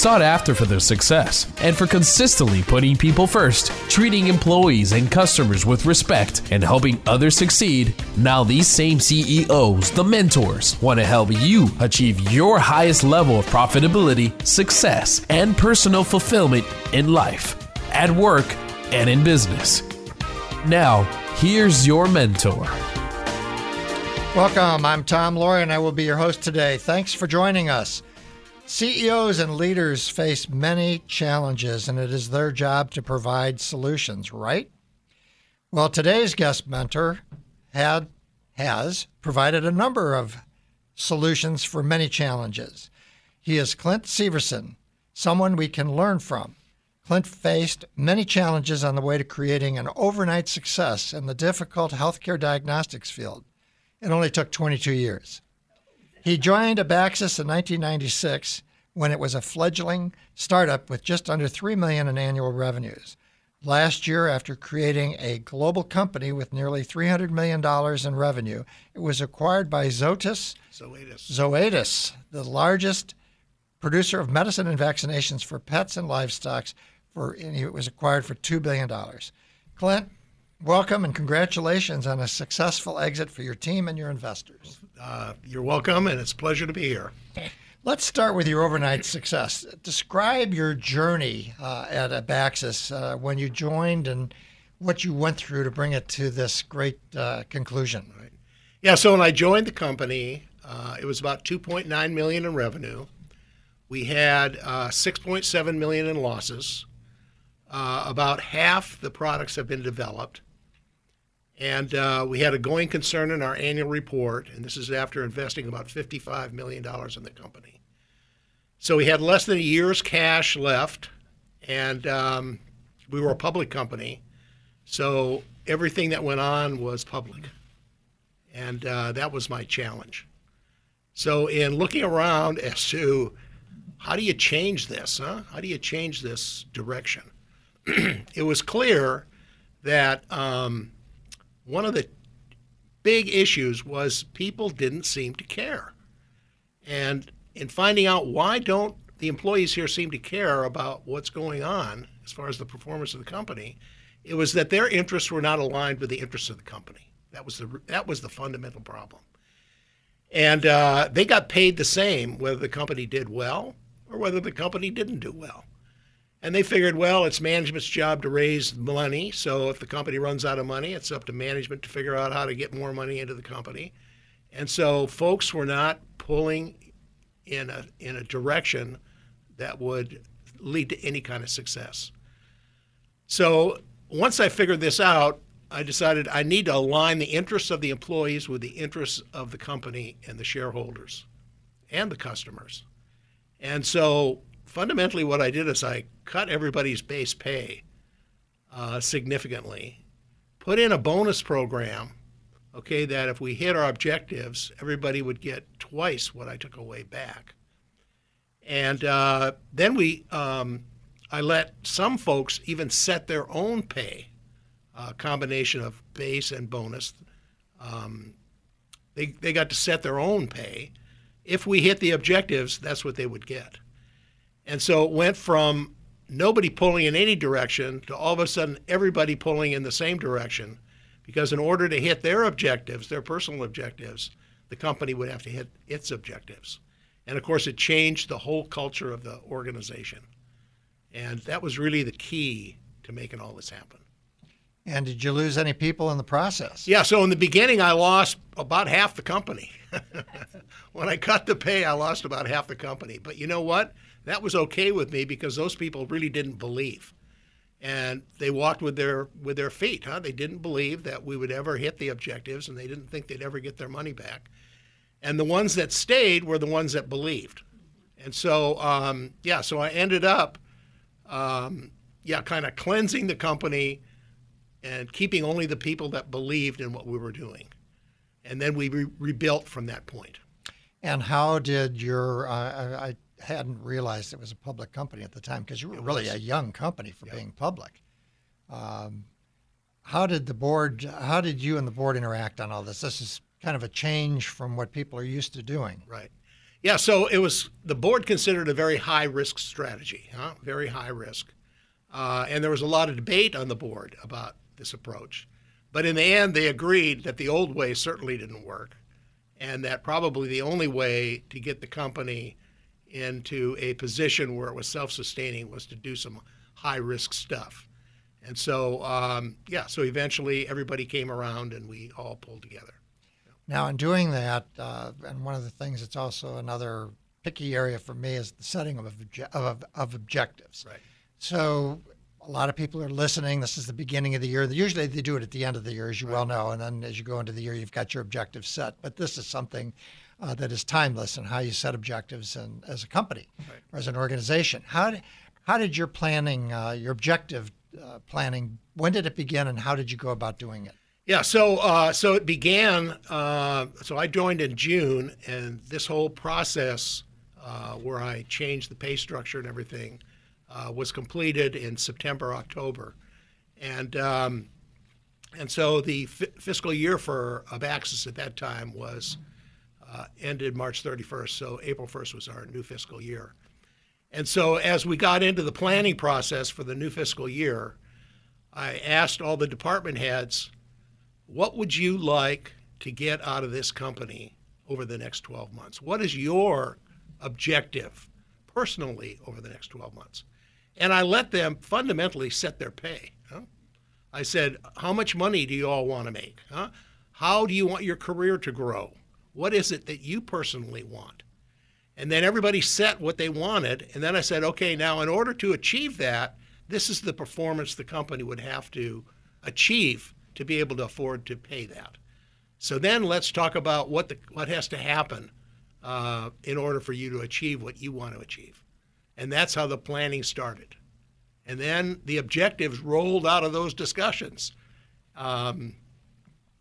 Sought after for their success and for consistently putting people first, treating employees and customers with respect, and helping others succeed, now these same CEOs, the mentors, want to help you achieve your highest level of profitability, success, and personal fulfillment in life, at work, and in business. Now, here's your mentor. Welcome. I'm Tom Loarie, and I will be your host today. Thanks for joining us. CEOs and leaders face many challenges, and it is their job to provide solutions, right? Well, today's guest mentor had has provided a number of solutions for many challenges. He is Clint Severson, someone we can learn from. Clint faced many challenges on the way to creating an overnight success in the difficult healthcare diagnostics field. It only took 22 years. He joined Abaxis in 1996 when it was a fledgling startup with just under 3 million in annual revenues. Last year, after creating a global company with nearly $300 million in revenue, it was acquired by Zoetis, Zoetis. Zoetis, the largest producer of medicine and vaccinations for pets and livestock. For and it was acquired for two billion dollars. Clint, welcome and congratulations on a successful exit for your team and your investors. Uh, you're welcome, and it's a pleasure to be here. Let's start with your overnight success. Describe your journey uh, at Abaxis uh, when you joined and what you went through to bring it to this great uh, conclusion. Right. Yeah. So when I joined the company, uh, it was about 2.9 million in revenue. We had uh, 6.7 million in losses. Uh, about half the products have been developed. And uh, we had a going concern in our annual report, and this is after investing about $55 million in the company. So we had less than a year's cash left, and um, we were a public company. So everything that went on was public. And uh, that was my challenge. So, in looking around as to how do you change this, huh? How do you change this direction? it was clear that um, one of the big issues was people didn't seem to care. And in finding out why don't the employees here seem to care about what's going on as far as the performance of the company, it was that their interests were not aligned with the interests of the company. That was the that was the fundamental problem. And uh, they got paid the same whether the company did well or whether the company didn't do well. And they figured, well, it's management's job to raise money. So if the company runs out of money, it's up to management to figure out how to get more money into the company. And so folks were not pulling in a in a direction that would lead to any kind of success. So once I figured this out, I decided I need to align the interests of the employees with the interests of the company and the shareholders and the customers. And so fundamentally, what I did is I cut everybody's base pay uh, significantly, put in a bonus program, okay, that if we hit our objectives, everybody would get twice what I took away back. And uh, then we, um, I let some folks even set their own pay, uh, combination of base and bonus. Um, they, they got to set their own pay. If we hit the objectives, that's what they would get. And so it went from nobody pulling in any direction to all of a sudden everybody pulling in the same direction because in order to hit their objectives, their personal objectives, the company would have to hit its objectives. And of course, it changed the whole culture of the organization. And that was really the key to making all this happen. And did you lose any people in the process? Yeah, so in the beginning, I lost about half the company. when I cut the pay, I lost about half the company. But you know what? That was okay with me because those people really didn't believe. And they walked with their with their feet huh? They didn't believe that we would ever hit the objectives and they didn't think they'd ever get their money back. And the ones that stayed were the ones that believed. And so um, yeah so i ended up um, yeah kind of cleansing the company and keeping only the people that believed in what we were doing. And then we re- rebuilt from that point. and how did your uh, I, hadn't realized it was a public company at the time because you were really a young company for being public. Um, how did the board? How did you and the board interact on all this? This is kind of a change from what people are used to doing. Right. Yeah. So it was the board considered a very high risk strategy, huh? Very high risk, uh, and there was a lot of debate on the board about this approach. But in the end, they agreed that the old way certainly didn't work, and that probably the only way to get the company into a position where it was self-sustaining was to do some high-risk stuff. And so, um, yeah, so eventually everybody came around and we all pulled together. Now, in doing that, uh, and one of the things that's also another picky area for me is the setting of, obje- of, of objectives. Right. So, a lot of people are listening. This is the beginning of the year. Usually they do it at the end of the year, as you well know. And then as you go into the year, you've got your objectives set. But this is something uh, that is timeless and how you set objectives and as a company Right. or as an organization. How did, how did your planning, uh, your objective uh, planning, when did it begin and how did you go about doing it? Yeah, so uh, so it began. Uh, so I joined in June, and this whole process, uh, where I changed the pay structure and everything, uh, was completed in September, October, and um, and so the fi- fiscal year for Abaxis at that time was uh, ended March 31st. So April 1st was our new fiscal year, and so as we got into the planning process for the new fiscal year, I asked all the department heads what would you like to get out of this company over the next 12 months? What is your objective personally over the next 12 months? And I let them fundamentally set their pay. huh? I said, How much money do you all want to make? Huh? How do you want your career to grow? What is it that you personally want? And then everybody set what they wanted. And then I said, okay, now in order to achieve that, this is the performance the company would have to achieve to be able to afford to pay that. So then let's talk about what the what has to happen uh, in order for you to achieve what you want to achieve, and that's how the planning started. And then the objectives rolled out of those discussions. Um,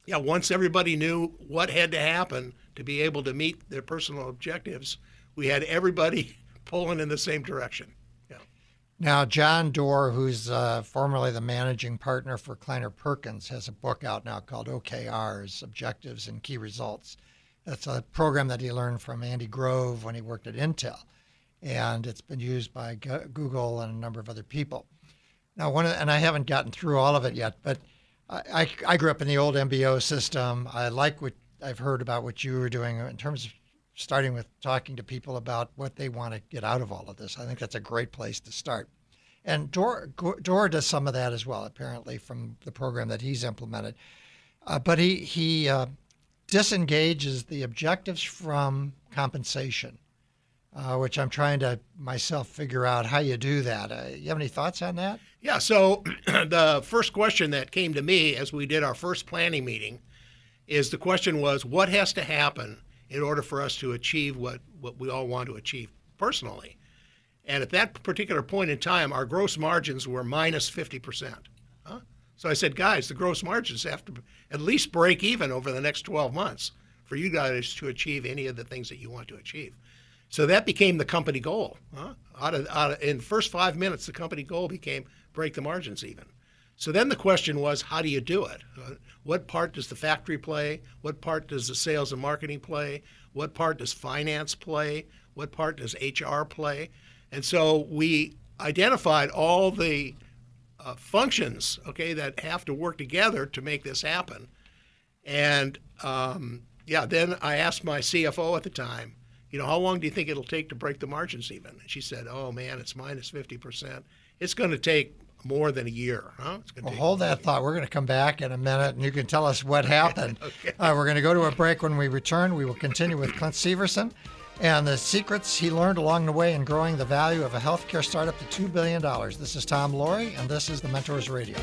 yeah, once everybody knew what had to happen to be able to meet their personal objectives, we had everybody pulling in the same direction. Yeah. Now, John Doerr, who's uh, formerly the managing partner for Kleiner Perkins, has a book out now called OKRs Objectives and Key Results. That's a program that he learned from Andy Grove when he worked at Intel. And it's been used by Google and a number of other people. Now, one of, and I haven't gotten through all of it yet, but I, I, grew up in the old MBO system. I like what I've heard about what you were doing in terms of starting with talking to people about what they want to get out of all of this. I think that's a great place to start. And Dora, Doerr does some of that as well, apparently, from the program that he's implemented. Uh, but he, he uh, disengages the objectives from compensation, uh, which I'm trying to myself figure out how you do that. Uh, you have any thoughts on that? Yeah, so the first question that came to me as we did our first planning meeting is the question was what has to happen in order for us to achieve what, what we all want to achieve personally? And at that particular point in time, our gross margins were minus 50%. Huh? So I said, guys, the gross margins have to at least break even over the next 12 months for you guys to achieve any of the things that you want to achieve. So that became the company goal. Huh? Out of, out of, in first five minutes, the company goal became break the margins even. So then the question was, how do you do it? What part does the factory play? What part does the sales and marketing play? What part does finance play? What part does HR play? And so we identified all the uh, functions, okay, that have to work together to make this happen. And um, yeah, then I asked my CFO at the time, you know, how long do you think it'll take to break the margins even? And she said, oh man, it's minus 50%. It's going to take more than a year. Huh? It's well, hold that thought. We're going to come back in a minute and you can tell us what happened. okay. uh, we're going to go to a break. When we return, we will continue with Clint Severson and the secrets he learned along the way in growing the value of a healthcare startup to $2 billion. This is Tom Loarie, and this is the Mentors Radio.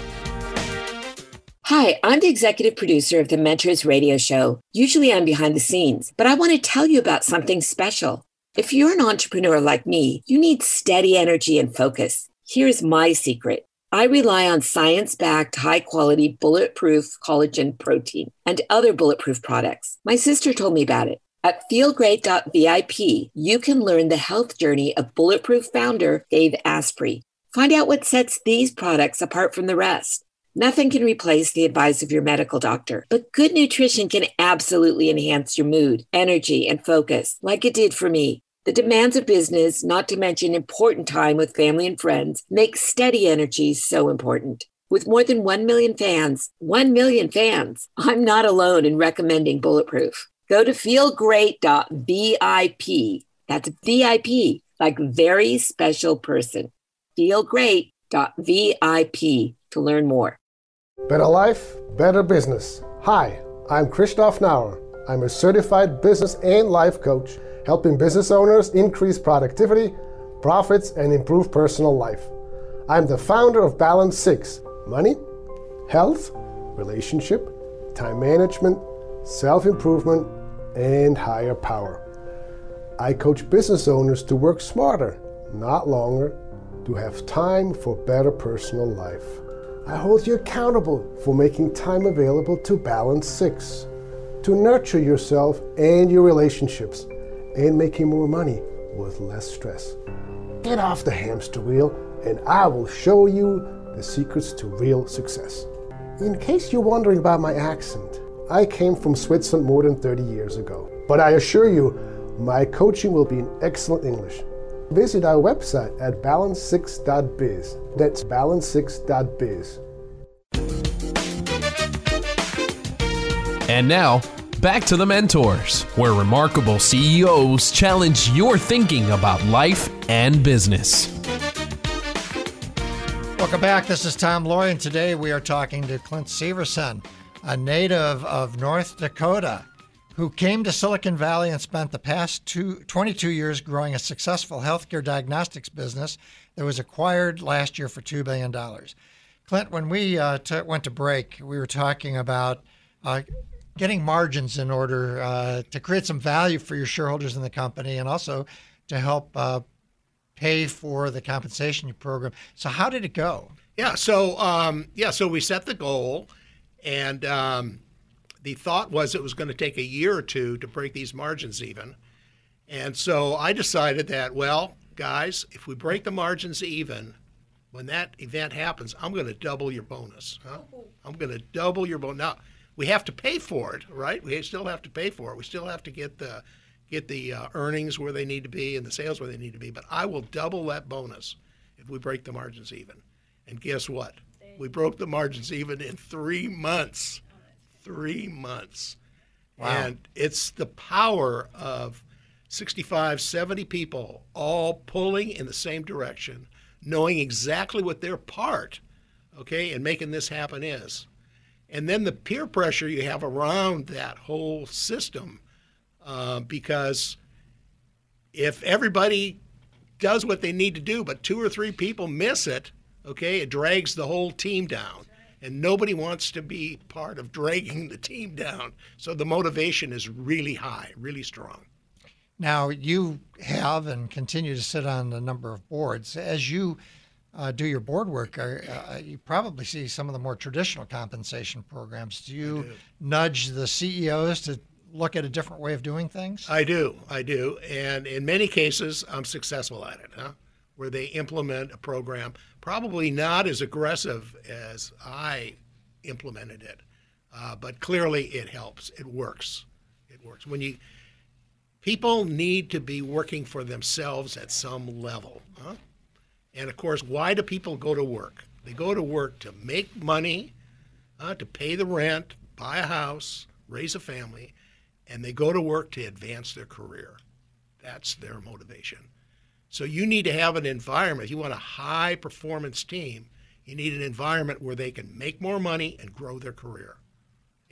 Hi, I'm the executive producer of the Mentors Radio Show. Usually I'm behind the scenes, but I want to tell you about something special. If you're an entrepreneur like me, you need steady energy and focus. Here's my secret. I rely on science backed, high quality, bulletproof collagen protein and other bulletproof products. My sister told me about it. At feelgreat.vip, you can learn the health journey of Bulletproof founder Dave Asprey. Find out what sets these products apart from the rest. Nothing can replace the advice of your medical doctor, but good nutrition can absolutely enhance your mood, energy, and focus, like it did for me. The demands of business, not to mention important time with family and friends, make steady energy so important. With more than 1 million fans, 1 million fans, I'm not alone in recommending Bulletproof. Go to feelgreat.vip. That's VIP, like very special person. Feelgreat.vip to learn more. Better life, better business. Hi, I'm Christoph Nauer. I'm a certified business and life coach, helping business owners increase productivity, profits, and improve personal life. I'm the founder of Balance 6 money, health, relationship, time management, self improvement, and higher power. I coach business owners to work smarter, not longer, to have time for better personal life. I hold you accountable for making time available to balance six, to nurture yourself and your relationships, and making more money with less stress. Get off the hamster wheel, and I will show you the secrets to real success. In case you're wondering about my accent, I came from Switzerland more than 30 years ago. But I assure you, my coaching will be in excellent English. Visit our website at balance6.biz. That's balance6.biz. And now, back to the mentors, where remarkable CEOs challenge your thinking about life and business. Welcome back. This is Tom Loarie, and today we are talking to Clint Severson, a native of North Dakota who came to Silicon Valley and spent the past two, 22 years growing a successful healthcare diagnostics business that was acquired last year for $2 billion. Clint, when we uh, t- went to break, we were talking about uh, getting margins in order uh, to create some value for your shareholders in the company and also to help uh, pay for the compensation program. So, how did it go? Yeah, so um, yeah, so we set the goal, and um, the thought was it was going to take a year or two to break these margins even. And so I decided that, well, guys, if we break the margins even, when that event happens, I'm going to double your bonus. Huh? I'm going to double your bonus. Now, we have to pay for it, right? We still have to pay for it. We still have to get the get the uh, earnings where they need to be and the sales where they need to be. But I will double that bonus if we break the margins even. And guess what? We broke the margins even in three months three months. Wow. And it's the power of 65, 70 people all pulling in the same direction, knowing exactly what their part, okay, and making this happen is. And then the peer pressure you have around that whole system, uh, because if everybody does what they need to do, but two or three people miss it, okay, it drags the whole team down and nobody wants to be part of dragging the team down. So the motivation is really high, really strong. Now, you have and continue to sit on a number of boards. As you uh, do your board work, uh, you probably see some of the more traditional compensation programs. Do you do. nudge the CEOs to look at a different way of doing things? I do. I do. And in many cases, I'm successful at it, huh? Where they implement a program probably not as aggressive as I implemented it, uh, but clearly it helps. It works. It works. When you people need to be working for themselves at some level, huh? and of course, why do people go to work? They go to work to make money, uh, to pay the rent, buy a house, raise a family, and they go to work to advance their career. That's their motivation. So you need to have an environment. If you want a high performance team, you need an environment where they can make more money and grow their career.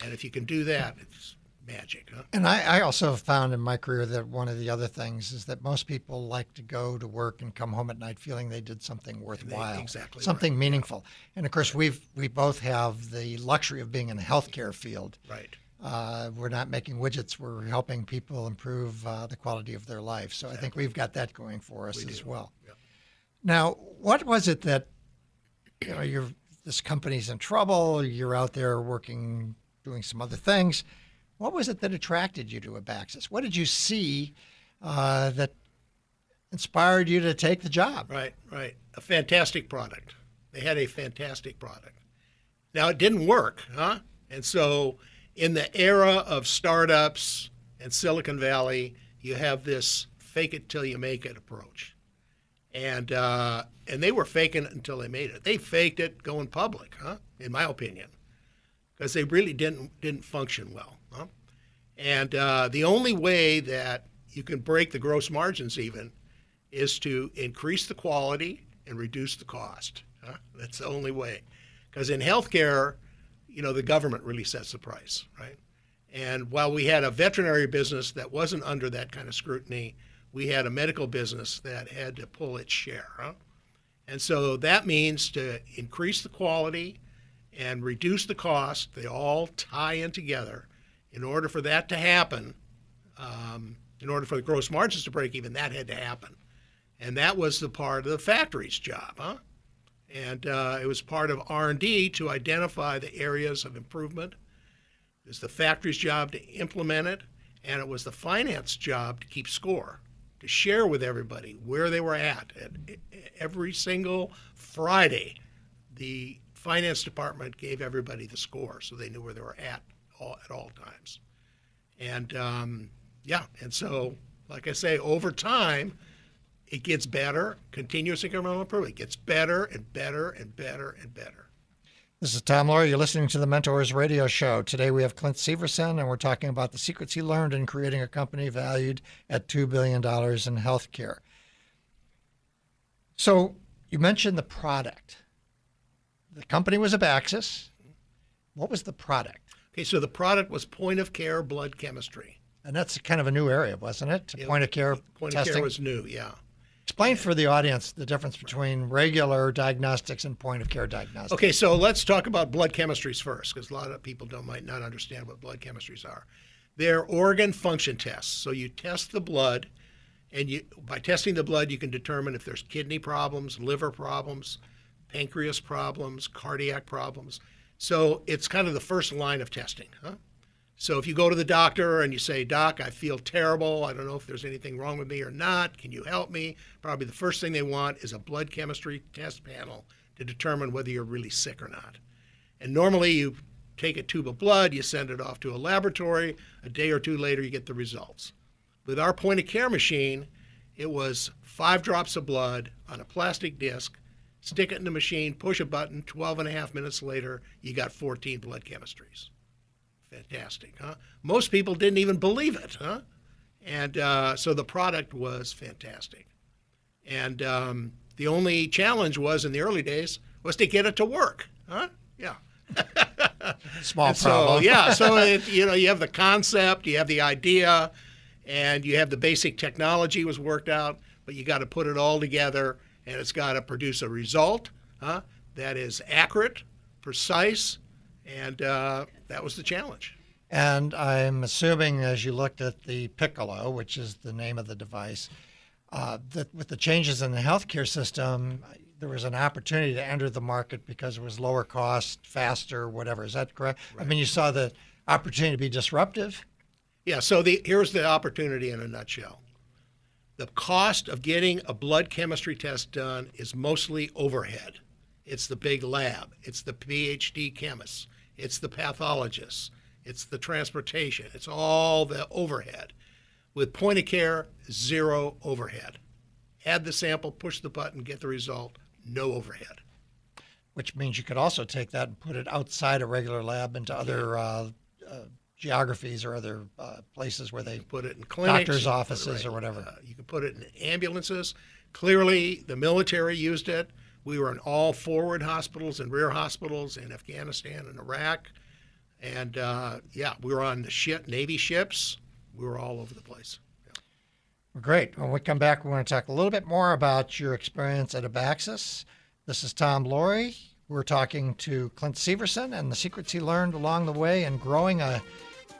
And if you can do that, it's magic. Huh? And I, I also found in my career that one of the other things is that most people like to go to work and come home at night feeling they did something worthwhile, they, exactly something right. meaningful. And of course, we've we both have the luxury of being in the healthcare field. Right. Uh, we're not making widgets. We're helping people improve uh, the quality of their life. So exactly. I think we've got that going for us we as do. well. Yep. Now, what was it that you know you're this company's in trouble? You're out there working, doing some other things. What was it that attracted you to Abaxis? What did you see uh, that inspired you to take the job? Right, right. A fantastic product. They had a fantastic product. Now it didn't work, huh? And so, in the era of startups and Silicon Valley, you have this fake it till you make it approach, and uh, and they were faking it until they made it. They faked it going public, huh? In my opinion, because they really didn't didn't function well, huh? And uh, the only way that you can break the gross margins even is to increase the quality and reduce the cost. Huh? That's the only way. Because in healthcare, you know, the government really sets the price, right? And while we had a veterinary business that wasn't under that kind of scrutiny, we had a medical business that had to pull its share. Huh? And so that means to increase the quality and reduce the cost, they all tie in together. In order for that to happen, um, in order for the gross margins to break even, that had to happen. And that was the part of the factory's job, huh? And uh, it was part of r&d to identify the areas of improvement. It was the factory's job to implement it and it was the finance job to keep score to share with everybody where they were at. And every single friday the finance department gave everybody the score so they knew where they were at all, at all times. And um, yeah and so like i say over time it gets better, continuous incremental improvement. It gets better and better and better and better. This is Tom Loarie. You're listening to the Mentors Radio Show. Today we have Clint Severson, and we're talking about the secrets he learned in creating a company valued at $2 billion in healthcare. So you mentioned the product. The company was Abaxis. What was the product? Okay, so the product was point of care blood chemistry. And that's kind of a new area, wasn't it? Yeah, point of care point testing. of care was new, yeah. Explain for the audience the difference between regular diagnostics and point of care diagnostics. Okay, so let's talk about blood chemistries first, because a lot of people don't might not understand what blood chemistries are. They're organ function tests. So you test the blood, and you by testing the blood, you can determine if there's kidney problems, liver problems, pancreas problems, cardiac problems. So it's kind of the first line of testing, huh? So if you go to the doctor and you say, Doc, I feel terrible. I don't know if there's anything wrong with me or not. Can you help me? Probably the first thing they want is a blood chemistry test panel to determine whether you're really sick or not. And normally you take a tube of blood, you send it off to a laboratory. A day or two later, you get the results. With our point of care machine, it was five drops of blood on a plastic disc, stick it in the machine, push a button, 12 and a half minutes later, you got 14 blood chemistries. Fantastic, huh? Most people didn't even believe it, huh? And uh, so the product was fantastic. And um, the only challenge was in the early days was to get it to work, huh? Yeah. Small so, problem. yeah, so it, you know you have the concept, you have the idea, and you have the basic technology was worked out, but you got to put it all together, and it's got to produce a result huh, that is accurate, precise, and uh, that was the challenge. And I'm assuming as you looked at the Piccolo, which is the name of the device, uh, that with the changes in the healthcare system, there was an opportunity to enter the market because it was lower cost, faster, whatever. Is that correct? Right. I mean, you saw the opportunity to be disruptive. Yeah. So the here's the opportunity in a nutshell. The cost of getting a blood chemistry test done is mostly overhead. It's the big lab. It's the PhD chemists. It's the pathologists. It's the transportation. It's all the overhead. With point of care, zero overhead. Add the sample, push the button, get the result, no overhead. Which means you could also take that and put it outside a regular lab into other uh, uh, geographies or other uh, places where they put it in clinics, doctors' offices right. or whatever. Uh, you can put it in ambulances. Clearly, the military used it. We were in all forward hospitals and rear hospitals in Afghanistan and Iraq. And uh, yeah, we were on the ship, Navy ships. We were all over the place. Well, great. When we come back, we want to talk a little bit more about your experience at Abaxis. This is Tom Loarie. We're talking to Clint Severson and the secrets he learned along the way in growing a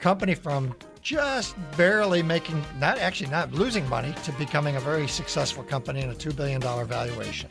company from just barely making, not actually not losing money, to becoming a very successful company and a $2 billion valuation.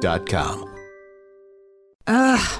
Bettercreditdeal.com. Ugh,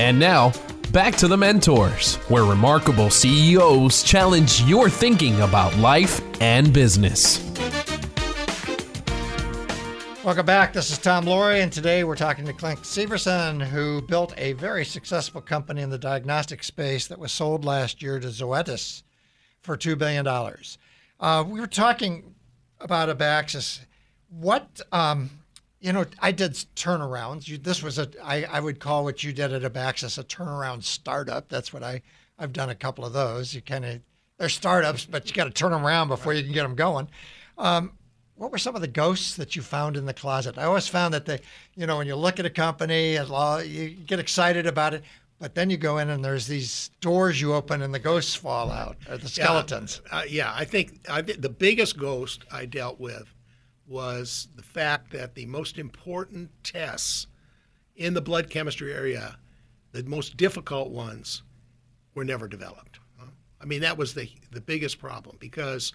And now, back to the mentors, where remarkable CEOs challenge your thinking about life and business. Welcome back. This is Tom Loarie, and today we're talking to Clint Severson, who built a very successful company in the diagnostic space that was sold last year to Zoetis for $2 billion. Uh, we were talking about Abaxis. What, um, you know, I did turnarounds. You, this was a, I, I would call what you did at Abaxis a turnaround startup. That's what I, I've done a couple of those. You kind of, they're startups, but you got to turn them around before you can get them going. Um, what were some of the ghosts that you found in the closet? I always found that they, you know, when you look at a company, you get excited about it, but then you go in and there's these doors you open and the ghosts fall out, or the skeletons. Yeah, uh, yeah I think I the biggest ghost I dealt with was the fact that the most important tests in the blood chemistry area, the most difficult ones, were never developed. I mean, that was the the biggest problem because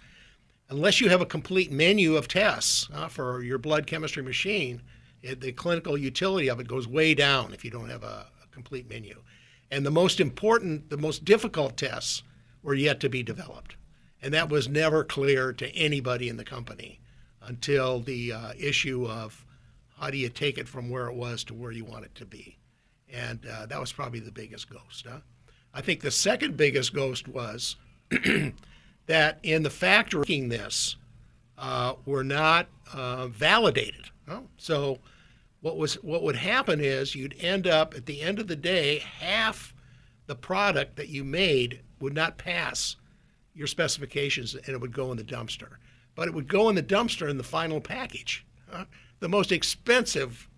unless you have a complete menu of tests uh, for your blood chemistry machine, it, the clinical utility of it goes way down if you don't have a, a, complete menu. And the most important, the most difficult tests were yet to be developed. And that was never clear to anybody in the company until the uh, issue of how do you take it from where it was to where you want it to be. And uh, that was probably the biggest ghost. Huh? I think the second biggest ghost was that in the factory this uh, were not uh, validated. So what was what would happen is you'd end up at the end of the day half the product that you made would not pass your specifications and it would go in the dumpster. But it would go in the dumpster in the final package. The most expensive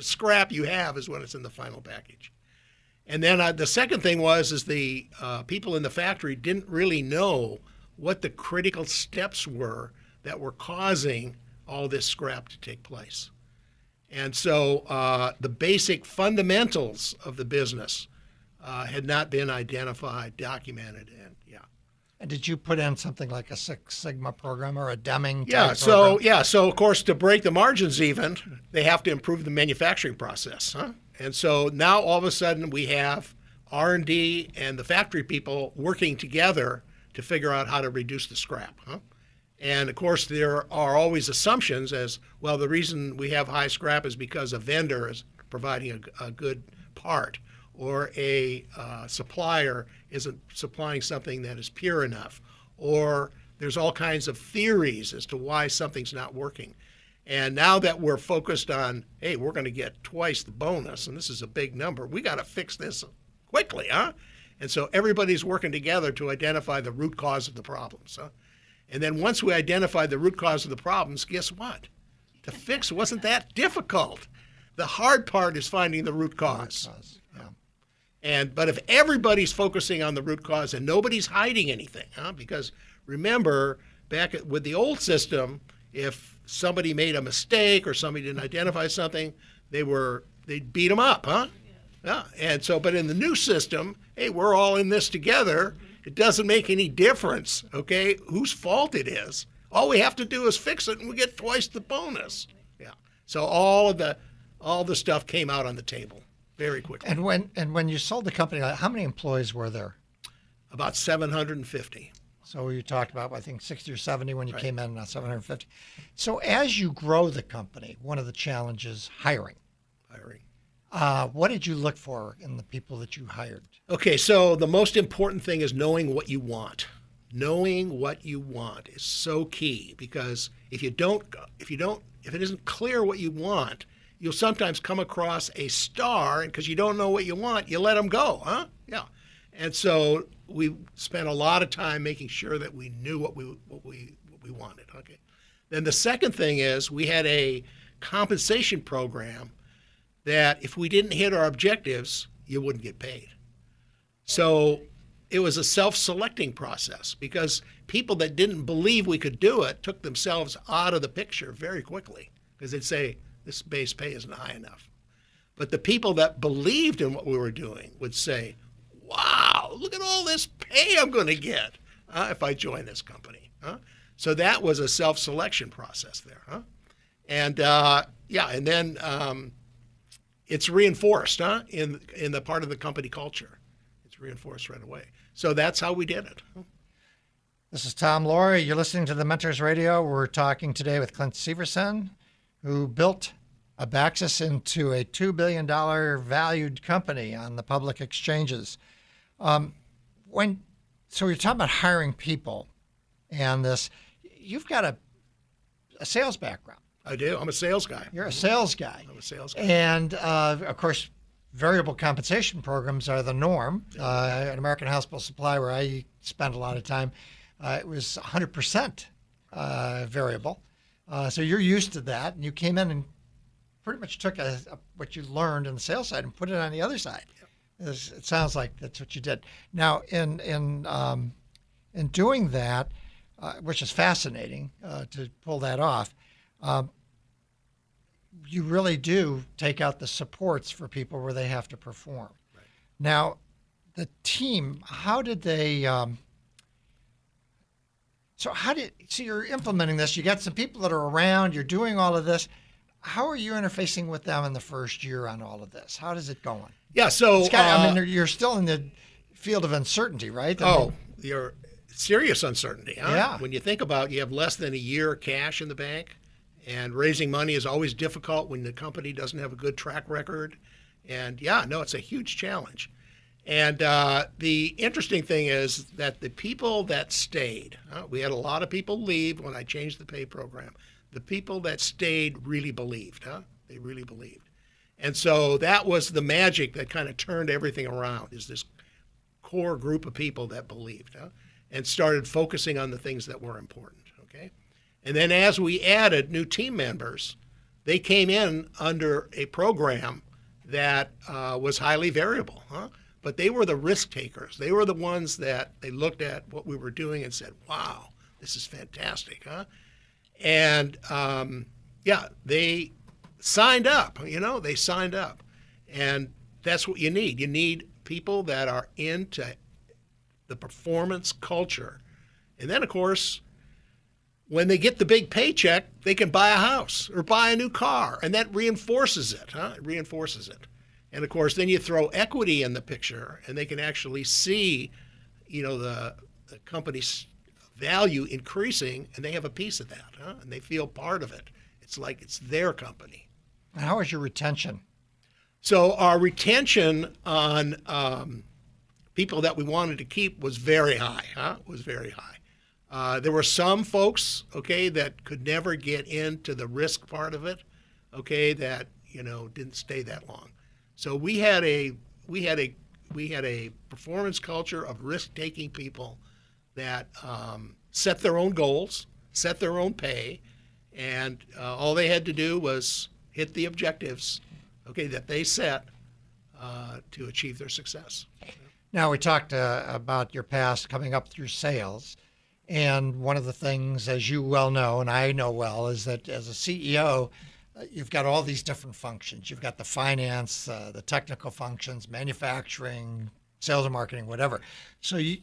scrap you have is when it's in the final package. And then uh, the second thing was is the uh, people in the factory didn't really know what the critical steps were that were causing all this scrap to take place. And so uh, the basic fundamentals of the business uh, had not been identified, documented, and. And did you put in something like a Six Sigma program or a Deming? Yeah. So program? yeah. So of course, to break the margins even, they have to improve the manufacturing process. Huh? And so now all of a sudden we have R and D and the factory people working together to figure out how to reduce the scrap. Huh? And of course, there are always assumptions as well. The reason we have high scrap is because a vendor is providing a, a good part, or a uh, supplier isn't supplying something that is pure enough, or there's all kinds of theories as to why something's not working. And now that we're focused on, hey, we're going to get twice the bonus, and this is a big number, we got to fix this quickly, huh? And so everybody's working together to identify the root cause of the problems. Huh? And then once we identify the root cause of the problems, guess what? To fix wasn't that difficult. The hard part is finding the root cause. yeah. And but if everybody's focusing on the root cause and nobody's hiding anything, huh? Because remember, back at, with the old system, if somebody made a mistake or somebody didn't identify something, they were they'd beat them up, huh? Yeah. And so, but in the new system, hey, we're all in this together. It doesn't make any difference, okay, whose fault it is. All we have to do is fix it, and we get twice the bonus. Yeah. So all of the all the stuff came out on the table very quickly. And when and when you sold the company, how many employees were there? About 750. So you talked about, I think, 60 or 70 when you came in, now 750. So as you grow the company, one of the challenges hiring. Hiring. Uh, what did you look for in the people that you hired? Okay, so the most important thing is knowing what you want. Knowing what you want is so key because if you don't, if you don't, if it isn't clear what you want, you'll sometimes come across a star, and because you don't know what you want, you let them go, huh? Yeah. And so we spent a lot of time making sure that we knew what we what we what we wanted. Okay. Then the second thing is we had a compensation program that if we didn't hit our objectives, you wouldn't get paid. So it was a self selecting process because people that didn't believe we could do it took themselves out of the picture very quickly because they'd say, this base pay isn't high enough. But the people that believed in what we were doing would say, wow, look at all this pay I'm going to get uh, if I join this company. Huh? So that was a self selection process there. Huh? And uh, yeah, and then um, it's reinforced huh, in, in the part of the company culture. It's reinforced right away. So that's how we did it. This is Tom Loarie. You're listening to the Mentors Radio. We're talking today with Clint Severson, who built Abaxis into a $2 billion valued company on the public exchanges. Um, when So you're talking about hiring people and this. You've got a, a sales background. I do. I'm a sales guy. You're a sales guy. I'm a sales guy. And uh, of course, variable compensation programs are the norm. Uh, at American Hospital Supply, where I spent a lot of time, uh, it was 100% uh, variable. Uh, so you're used to that, and you came in and pretty much took a, a, what you learned in the sales side and put it on the other side. It's- It sounds like that's what you did. Now, in in um, in doing that, uh, which is fascinating uh, to pull that off. Um, you really do take out the supports for people where they have to perform. Now, the team, how did they? Um, so how did? So you're implementing this. You got some people that are around. You're doing all of this. How are you interfacing with them in the first year on all of this? How does it going? Yeah, so It's got, I uh, mean, you're still in the field of uncertainty, right? I Oh, mean, you're serious uncertainty, huh? Yeah. When you think about you have less than a year cash in the bank, and raising money is always difficult when the company doesn't have a good track record. And yeah, no, it's a huge challenge. And uh, the interesting thing is that the people that stayed, uh, we had a lot of people leave when I changed the pay program. The people that stayed really believed, huh? They really believed. And so that was the magic that kind of turned everything around is this core group of people that believed huh? and started focusing on the things that were important. Okay. And then as we added new team members, they came in under a program that uh, was highly variable, huh? But they were the risk takers. They were the ones that they looked at what we were doing and said, "Wow, this is fantastic, huh?" And um, yeah, they signed up. You know, they signed up, and that's what you need. You need people that are into the performance culture, and then of course, when they get the big paycheck, they can buy a house or buy a new car, and that reinforces it. Huh? It reinforces it. And of course, then you throw equity in the picture, and they can actually see, you know, the, the company's value increasing, and they have a piece of that, huh? and they feel part of it. It's like it's their company. How is your retention? So our retention on um, people that we wanted to keep was very high. Huh? Was very high. Uh, there were some folks, okay, that could never get into the risk part of it, okay, that you know didn't stay that long. So we had a we had a we had a performance culture of risk-taking people that um, set their own goals, set their own pay, and uh, all they had to do was hit the objectives, okay, that they set uh, to achieve their success. Now we talked uh, about your past coming up through sales, and one of the things, as you well know, and I know well, is that as a CEO, you've got all these different functions. You've got the finance, uh, the technical functions, manufacturing, sales and marketing, whatever. So you,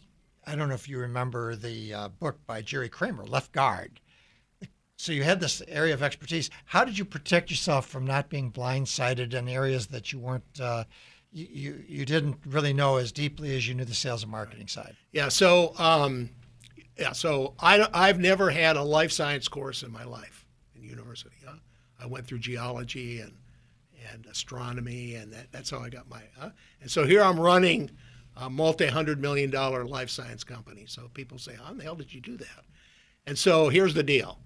I don't know if you remember the uh, book by Jerry Kramer, Left Guard. So you had this area of expertise. How did you protect yourself from not being blindsided in areas that you weren't, uh, you, you, you didn't really know as deeply as you knew the sales and marketing side? Yeah. So, um, yeah. So I, I've never had a life science course in my life in university. Huh? I went through geology and and astronomy, and that, that's how I got my. And so here I'm running a multi-hundred million dollar life science company. So people say, "How in the hell did you do that?" And so here's the deal: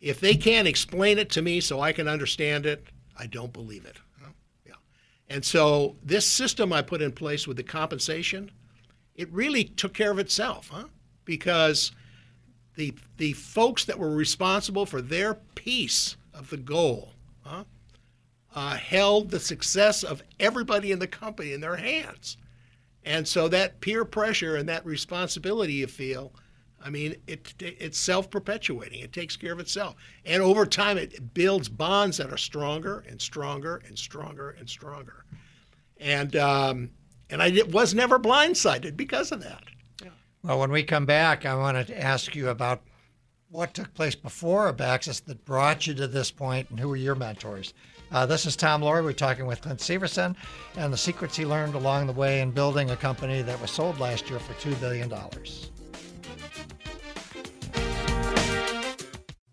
if they can't explain it to me so I can understand it, I don't believe it. Huh? Yeah. And so this system I put in place with the compensation, it really took care of itself, huh? Because the the folks that were responsible for their piece of the goal, huh, uh, held the success of everybody in the company in their hands. And so that peer pressure and that responsibility you feel, I mean, it, it's self perpetuating. It takes care of itself. And over time, it builds bonds that are stronger and stronger and stronger and stronger. And, um, and I was never blindsided because of that. Well, when we come back, I want to ask you about what took place before Abaxis that brought you to this point and who were your mentors. Uh, this is Tom Loarie. We're talking with Clint Severson and the secrets he learned along the way in building a company that was sold last year for $2 billion.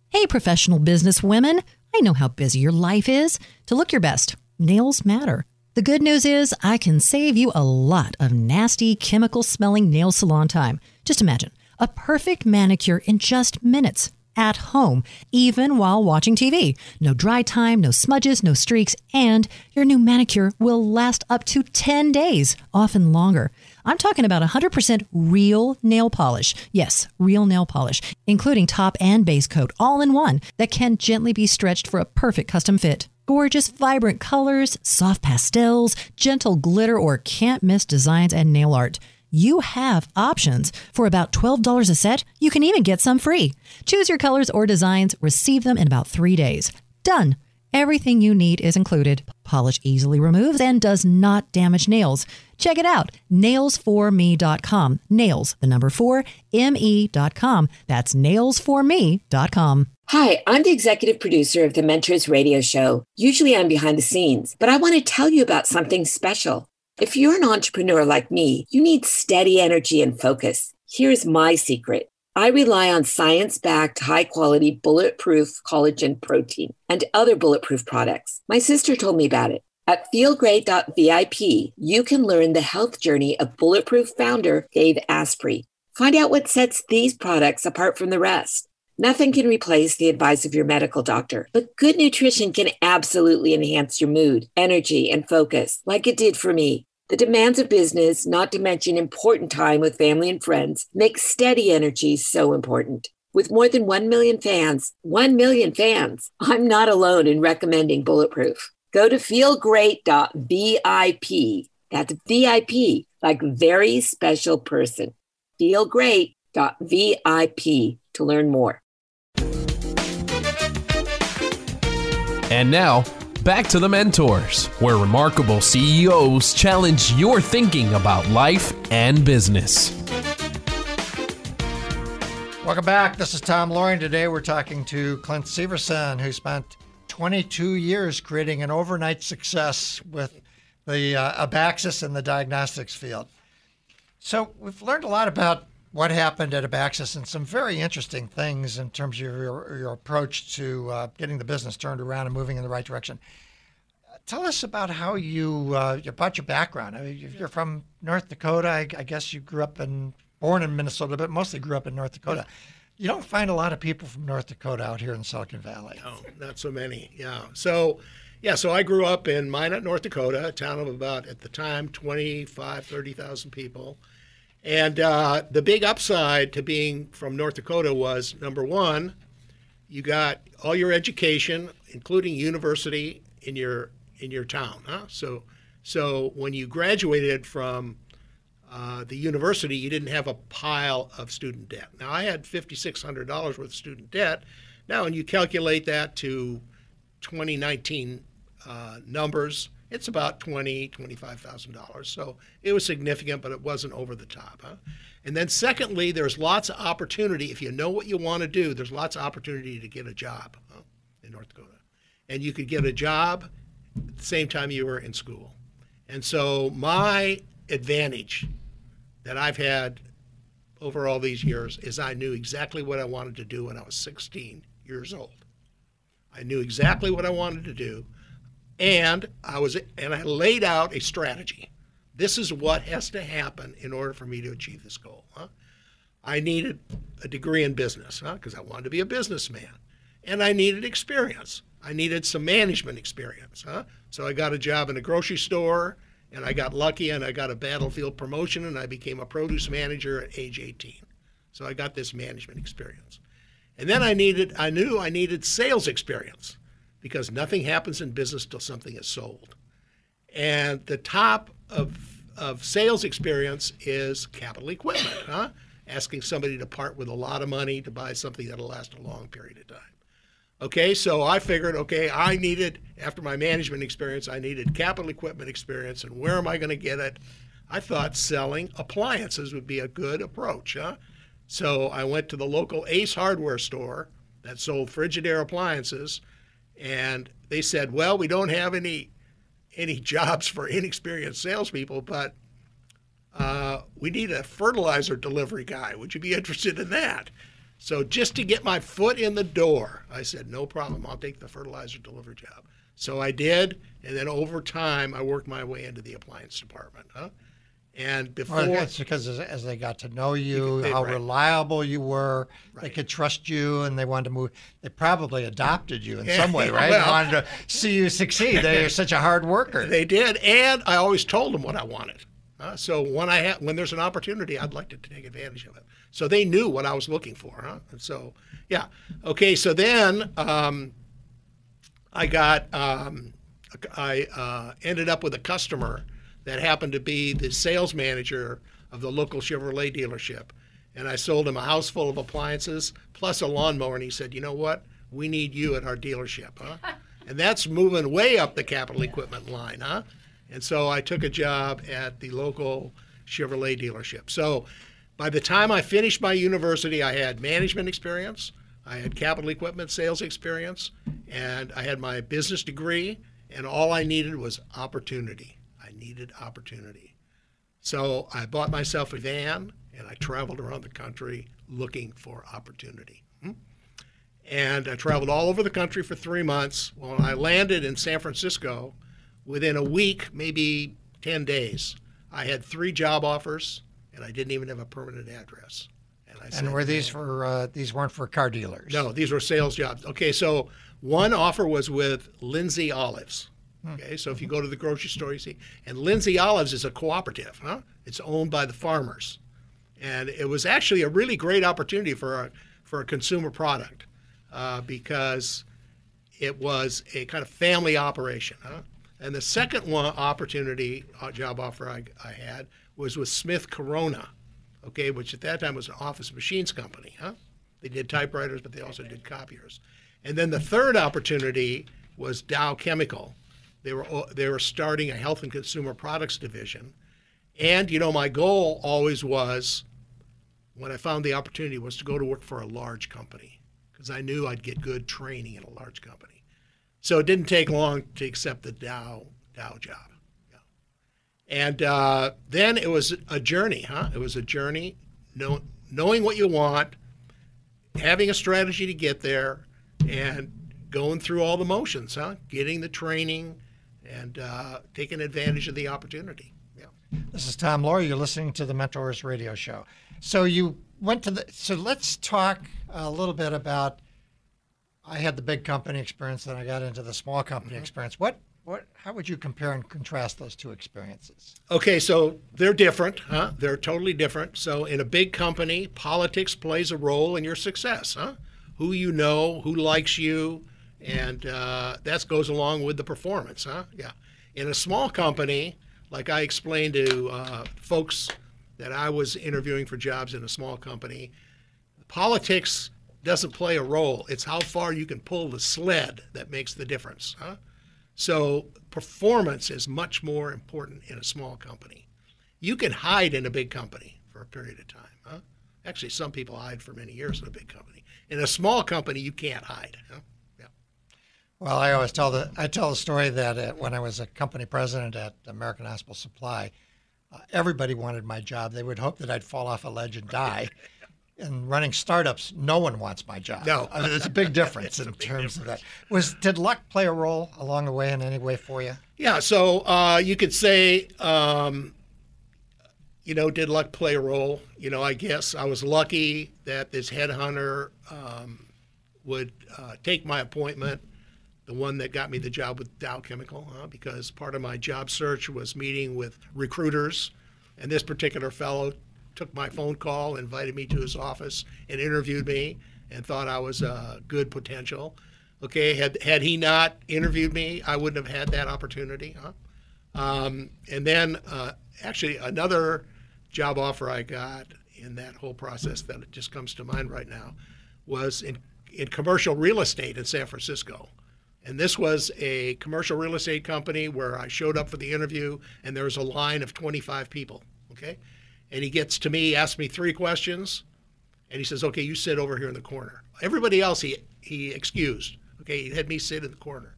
Hey, professional business women. I know how busy your life is. To look your best, nails matter. The good news is I can save you a lot of nasty, chemical smelling nail salon time. Just imagine a perfect manicure in just minutes at home, even while watching TV. No dry time, no smudges, no streaks, and your new manicure will last up to 10 days, often longer. I'm talking about 100% real nail polish. Yes, real nail polish, including top and base coat all in one that can gently be stretched for a perfect custom fit. Gorgeous, vibrant colors, soft pastels, gentle glitter, or can't miss designs and nail art you have options. For about $12 a set, you can even get some free. Choose your colors or designs, receive them in about three days. Done. Everything you need is included. Polish easily removes and does not damage nails. Check it out, nailsforme.com. Nails, the number four, me.com. That's nailsforme.com. Hi, I'm the executive producer of the Mentors Radio Show. Usually I'm behind the scenes, but I want to tell you about something special. If you're an entrepreneur like me, you need steady energy and focus. Here's my secret. I rely on science backed, high quality, bulletproof collagen protein and other bulletproof products. My sister told me about it. At feelgreat.vip, you can learn the health journey of Bulletproof founder Dave Asprey. Find out what sets these products apart from the rest. Nothing can replace the advice of your medical doctor, but good nutrition can absolutely enhance your mood, energy, and focus, like it did for me. The demands of business, not to mention important time with family and friends, make steady energy so important. With more than 1 million fans, 1 million fans, I'm not alone in recommending Bulletproof. Go to feelgreat.vip. That's VIP, like very special person. Feelgreat.vip to learn more. And now, back to the mentors, where remarkable CEOs challenge your thinking about life and business. Welcome back. This is Tom Loarie. Today we're talking to Clint Severson, who spent 22 years creating an overnight success with the uh, Abaxis in the diagnostics field. So we've learned a lot about what happened at Abaxis and some very interesting things in terms of your, your approach to uh, getting the business turned around and moving in the right direction. Tell us about how you uh, about your background. I mean, if you're from North Dakota. I, I, guess you grew up in born in Minnesota, but mostly grew up in North Dakota. You don't find a lot of people from North Dakota out here in Silicon Valley. No, not so many. Yeah. So, yeah, so I grew up in Minot, North Dakota, a town of about at the time 25, 30,000 people. And uh, the big upside to being from North Dakota was number one, you got all your education, including university, in your in your town. Huh? So, so when you graduated from uh, the university, you didn't have a pile of student debt. Now I had fifty six hundred dollars worth of student debt. Now, when you calculate that to 2019 uh, numbers, it's about twenty, twenty-five thousand dollars. So it was significant, but it wasn't over the top. Huh? And then secondly, there's lots of opportunity if you know what you want to do. There's lots of opportunity to get a job huh, in North Dakota, and you could get a job at the same time you were in school. And so my advantage that I've had over all these years is I knew exactly what I wanted to do when I was 16 years old. I knew exactly what I wanted to do and I was and I laid out a strategy. This is what has to happen in order for me to achieve this goal. Huh? I needed a degree in business because huh? I wanted to be a businessman, and I needed experience. I needed some management experience. Huh? So I got a job in a grocery store, and I got lucky, and I got a battlefield promotion, and I became a produce manager at age 18. So I got this management experience, and then I needed I knew I needed sales experience because nothing happens in business till something is sold. And the top of, of sales experience is capital equipment, huh? Asking somebody to part with a lot of money to buy something that'll last a long period of time. Okay, so I figured, okay, I needed, after my management experience, I needed capital equipment experience, and where am I going to get it? I thought selling appliances would be a good approach, huh? So I went to the local Ace hardware store that sold Frigidaire appliances and they said, "Well, we don't have any any jobs for inexperienced salespeople, but uh, we need a fertilizer delivery guy. Would you be interested in that?" So just to get my foot in the door, I said, "No problem. I'll take the fertilizer delivery job." So I did, and then over time, I worked my way into the appliance department. Huh? And before, well, that's because as, as, they got to know you, they, how right. reliable you were, right. they could trust you, and they wanted to move. They probably adopted you in some way, right? well, they wanted to see you succeed. They're such a hard worker. They did, and I always told them what I wanted. Uh, so when I ha- when there's an opportunity, I'd like to take advantage of it. So they knew what I was looking for, huh? And so, yeah, okay. So then um, I got um, I uh, ended up with a customer that happened to be the sales manager of the local Chevrolet dealership. And I sold him a house full of appliances plus a lawnmower. And he said, You know what? We need you at our dealership, huh? and that's moving way up the capital equipment line, huh? And so I took a job at the local Chevrolet dealership. So by the time I finished my university, I had management experience, I had capital equipment sales experience, and I had my business degree, and all I needed was opportunity needed opportunity. So I bought myself a van and I traveled around the country looking for opportunity. Hmm? And I traveled all over the country for three months. When I landed in San Francisco, within a week, maybe 10 days, I had three job offers and I didn't even have a permanent address. And, I said, and were these for uh, these weren't for car dealers? No, these were sales jobs. Okay, so one offer was with Lindsay Olives. Okay, so if you go to the grocery store, you see, and Lindsay Olives is a cooperative, huh? It's owned by the farmers, and it was actually a really great opportunity for a for a consumer product uh, because it was a kind of family operation. Huh? And the second one opportunity, uh, job offer I, I had was with Smith Corona, okay, which at that time was an office machines company. Huh? They did typewriters, but they also did copiers. And then the third opportunity was Dow Chemical. They were they were starting a health and consumer products division, and you know my goal always was, when I found the opportunity, was to go to work for a large company because I knew I'd get good training in a large company. So it didn't take long to accept the Dow Dow job. Yeah. And uh, then it was a journey, huh? It was a journey, know, knowing what you want, having a strategy to get there, and going through all the motions, huh? Getting the training and uh, taking advantage of the opportunity. Yeah. This is Tom Loarie. You're listening to the Mentors Radio Show. So you went to the. So let's talk a little bit about. I had the big company experience, then I got into the small company mm-hmm. experience. What what how would you compare and contrast those two experiences okay so they're different huh they're totally different so in a big company politics plays a role in your success huh who you know who likes you and uh, that goes along with the performance huh yeah in a small company like i explained to uh, folks that i was interviewing for jobs in a small company politics doesn't play a role it's how far you can pull the sled that makes the difference huh so performance is much more important in a small company. You can hide in a big company for a period of time. Huh? Actually, some people hide for many years in a big company. In a small company, you can't hide. Huh? Well, I always tell the I tell the story that uh, when I was a company president at American Hospital Supply, uh, everybody wanted my job. They would hope that I'd fall off a ledge and die. in running startups, no one wants my job. No, I mean, there's a big difference in terms difference. of that. Was did luck play a role along the way in any way for you? Yeah, so uh, you could say, um, you know, did luck play a role? You know, I guess I was lucky that this headhunter um, would uh, take my appointment, the one that got me the job with Dow Chemical, huh? because part of my job search was meeting with recruiters, and this particular fellow took my phone call, invited me to his office, and interviewed me, and thought I was a good potential. Okay, had had he not interviewed me, I wouldn't have had that opportunity. Huh? Um, and then, uh, actually, another job offer I got in that whole process that just comes to mind right now was in in commercial real estate in San Francisco. And this was a commercial real estate company where I showed up for the interview and there was a line of 25 people. Okay and he gets to me, asks me three questions, and he says, "Okay, you sit over here in the corner." Everybody else he he excused. Okay, he had me sit in the corner,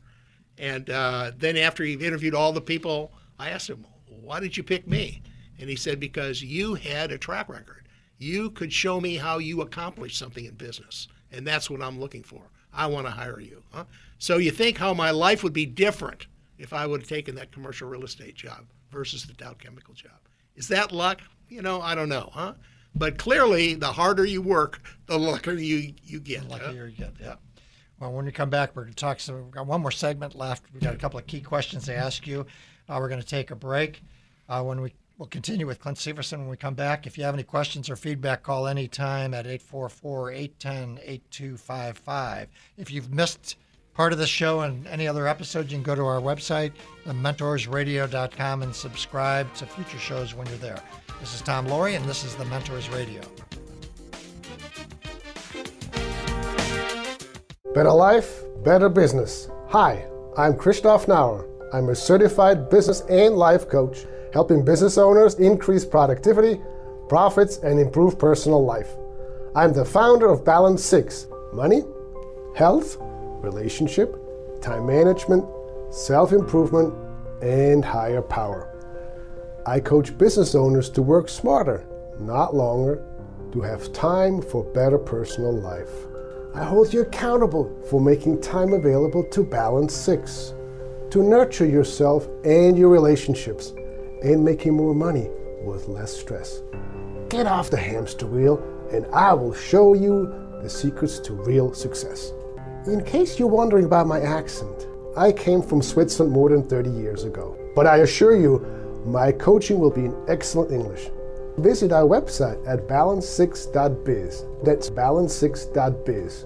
and uh, then after he interviewed all the people, I asked him, "Why did you pick me?" And he said, "Because you had a track record. You could show me how you accomplished something in business, and that's what I'm looking for. I want to hire you." Huh? So you think how my life would be different if I would have taken that commercial real estate job versus the Dow Chemical job? Is that luck? you know, I don't know, huh? But clearly, the harder you work, the luckier you, you get. The luckier huh? you get, yeah. Well, when we come back, we're going to talk. So we've got one more segment left. We've got a couple of key questions to ask you. Uh, we're going to take a break. Uh, when we We'll continue with Clint Severson when we come back. If you have any questions or feedback, call anytime at 844 810 8255. If you've missed part of the show and any other episodes, you can go to our website, mentorsradio.com, and subscribe to future shows when you're there. This is Tom Loarie, and this is the Mentors Radio. Better life, better business. Hi, I'm Christoph Nauer. I'm a certified business and life coach, helping business owners increase productivity, profits, and improve personal life. I'm the founder of Balance 6 Money, Health, Relationship, Time Management, Self Improvement, and Higher Power. I coach business owners to work smarter, not longer, to have time for better personal life. I hold you accountable for making time available to balance six, to nurture yourself and your relationships, and making more money with less stress. Get off the hamster wheel, and I will show you the secrets to real success. In case you're wondering about my accent, I came from Switzerland more than 30 years ago. But I assure you, my coaching will be in excellent English. Visit our website at balance6.biz. That's balance6.biz.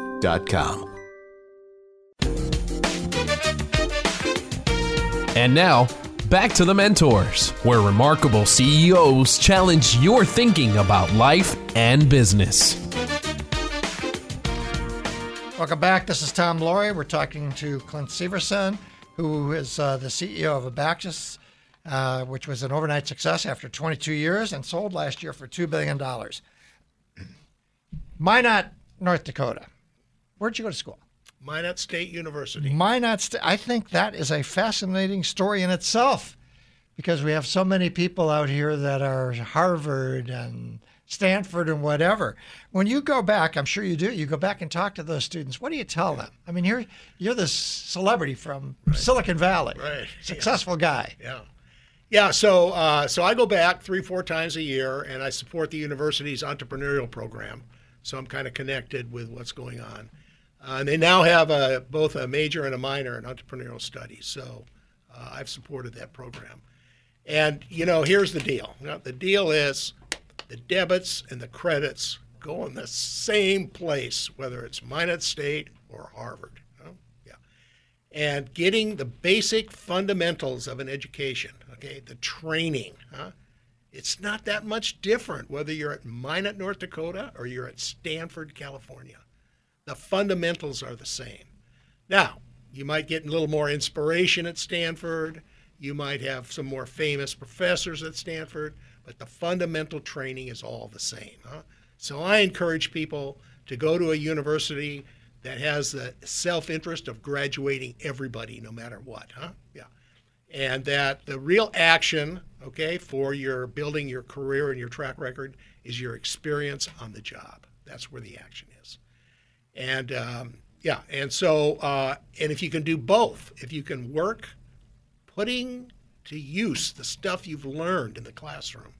Bettercreditdeal.com. And now, back to the mentors, where remarkable CEOs challenge your thinking about life and business. Welcome back. This is Tom Loarie. We're talking to Clint Severson, who is uh, the CEO of Abaxis, uh, which was an overnight success after 22 years and sold last year for $2 billion. Minot, North Dakota. Where'd you go to school? Minot State University. Minot State. I think that is a fascinating story in itself because we have so many people out here that are Harvard and Stanford and whatever. When you go back, I'm sure you do, you go back and talk to those students. What do you tell them? I mean, you're, you're this celebrity from right. Silicon Valley, right. successful yeah. guy. Yeah. Yeah, so uh, so I go back three, four times a year, and I support the university's entrepreneurial program. So I'm kind of connected with what's going on. Uh, and they now have a, both a major and a minor in entrepreneurial studies. So uh, I've supported that program. And, you know, here's the deal. Know, the deal is the debits and the credits go in the same place, whether it's Minot State or Harvard. Yeah. And getting the basic fundamentals of an education, okay, the training, huh? it's not that much different whether you're at Minot, North Dakota or you're at Stanford, California. The fundamentals are the same. Now, you might get a little more inspiration at Stanford. You might have some more famous professors at Stanford, but the fundamental training is all the same. Huh? So I encourage people to go to a university that has the self interest of graduating everybody, no matter what. Huh? Yeah. And that the real action, okay, for your building your career and your track record is your experience on the job. That's where the action is. And um, yeah, and so, uh, and if you can do both, if you can work putting to use the stuff you've learned in the classroom,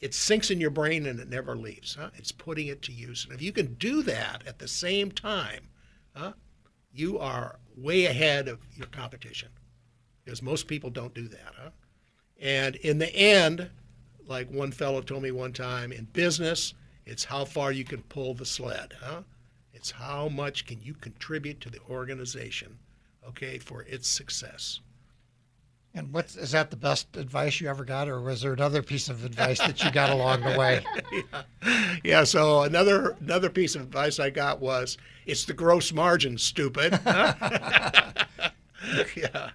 it sinks in your brain and it never leaves. Huh? It's putting it to use. And if you can do that at the same time, huh, you are way ahead of your competition because most people don't do that. Huh? And in the end, like one fellow told me one time, in business, it's how far you can pull the sled. Huh? It's how much can you contribute to the organization, okay, for its success. And what is that the best advice you ever got, or was there another piece of advice that you got along the way? yeah. yeah. So another another piece of advice I got was, "It's the gross margin, stupid." yeah.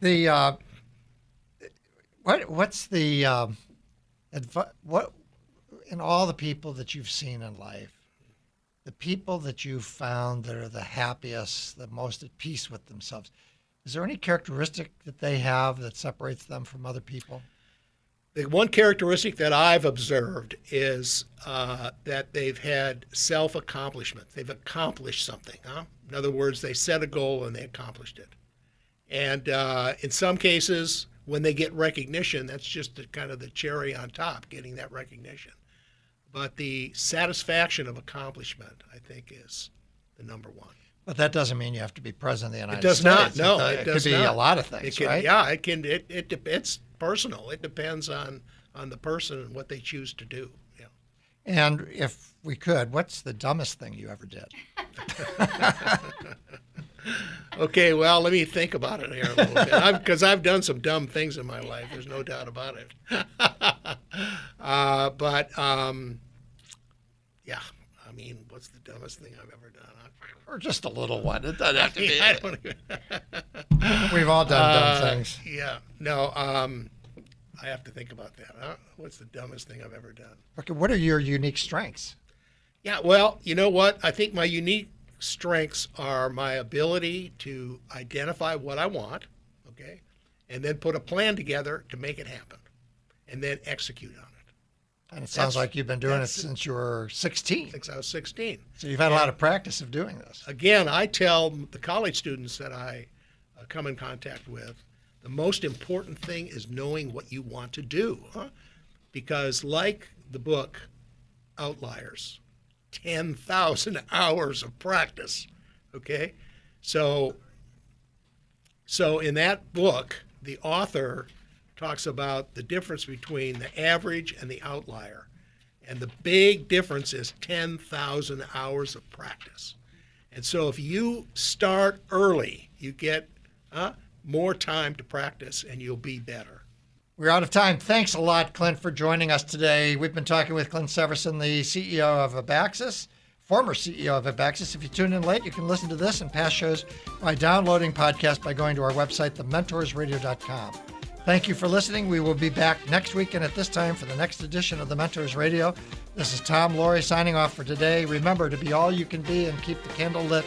the uh, what what's the um, advi- what in all the people that you've seen in life, the people that you've found that are the happiest, the most at peace with themselves, is there any characteristic that they have that separates them from other people? The one characteristic that I've observed is uh, that they've had self accomplishment. They've accomplished something. Huh? In other words, they set a goal and they accomplished it. And uh, in some cases, when they get recognition, that's just the, kind of the cherry on top, getting that recognition. But the satisfaction of accomplishment, I think, is the number one. But that doesn't mean you have to be president of the United States. It does States. not. No, it, it, could be not. a lot of things, can- right? Yeah, it can. It, it it's personal. It depends on on the person and what they choose to do. Yeah. And if we could, what's the dumbest thing you ever did? Okay, well, let me think about it here a little bit, because I've, done some dumb things in my life. There's no doubt about it. uh, but um, yeah, I mean, what's the dumbest thing I've ever done? Or just a little one. It doesn't have to be. I don't even- We've all done dumb Uh, things. Yeah. No, um, I have to think about that. Huh? What's the dumbest thing I've ever done? Okay, what are your unique strengths? Yeah, well, you know what? I think my unique strengths are my ability to identify what I want, okay, and then put a plan together to make it happen, and then execute on it. And it sounds That's- like you've been doing it since you were 16. Since I was 16. So you've had a lot of practice of doing this. Again, I tell the college students that I uh, come in contact with, the most important thing is knowing what you want to do, huh? because like the book Outliers, 10,000 hours of practice, okay? So so in that book, the author talks about the difference between the average and the outlier. And the big difference is 10,000 hours of practice. And so if you start early, you get uh, more time to practice and you'll be better. We're out of time. Thanks a lot, Clint, for joining us today. We've been talking with Clint Severson, the CEO of Abaxis, former CEO of Abaxis. If you tune in late, you can listen to this and past shows by downloading podcasts by going to our website, thementorsradio.com. Thank you for listening. We will be back next week and at this time for the next edition of The Mentors Radio. This is Tom Loarie signing off for today. Remember to be all you can be and keep the candle lit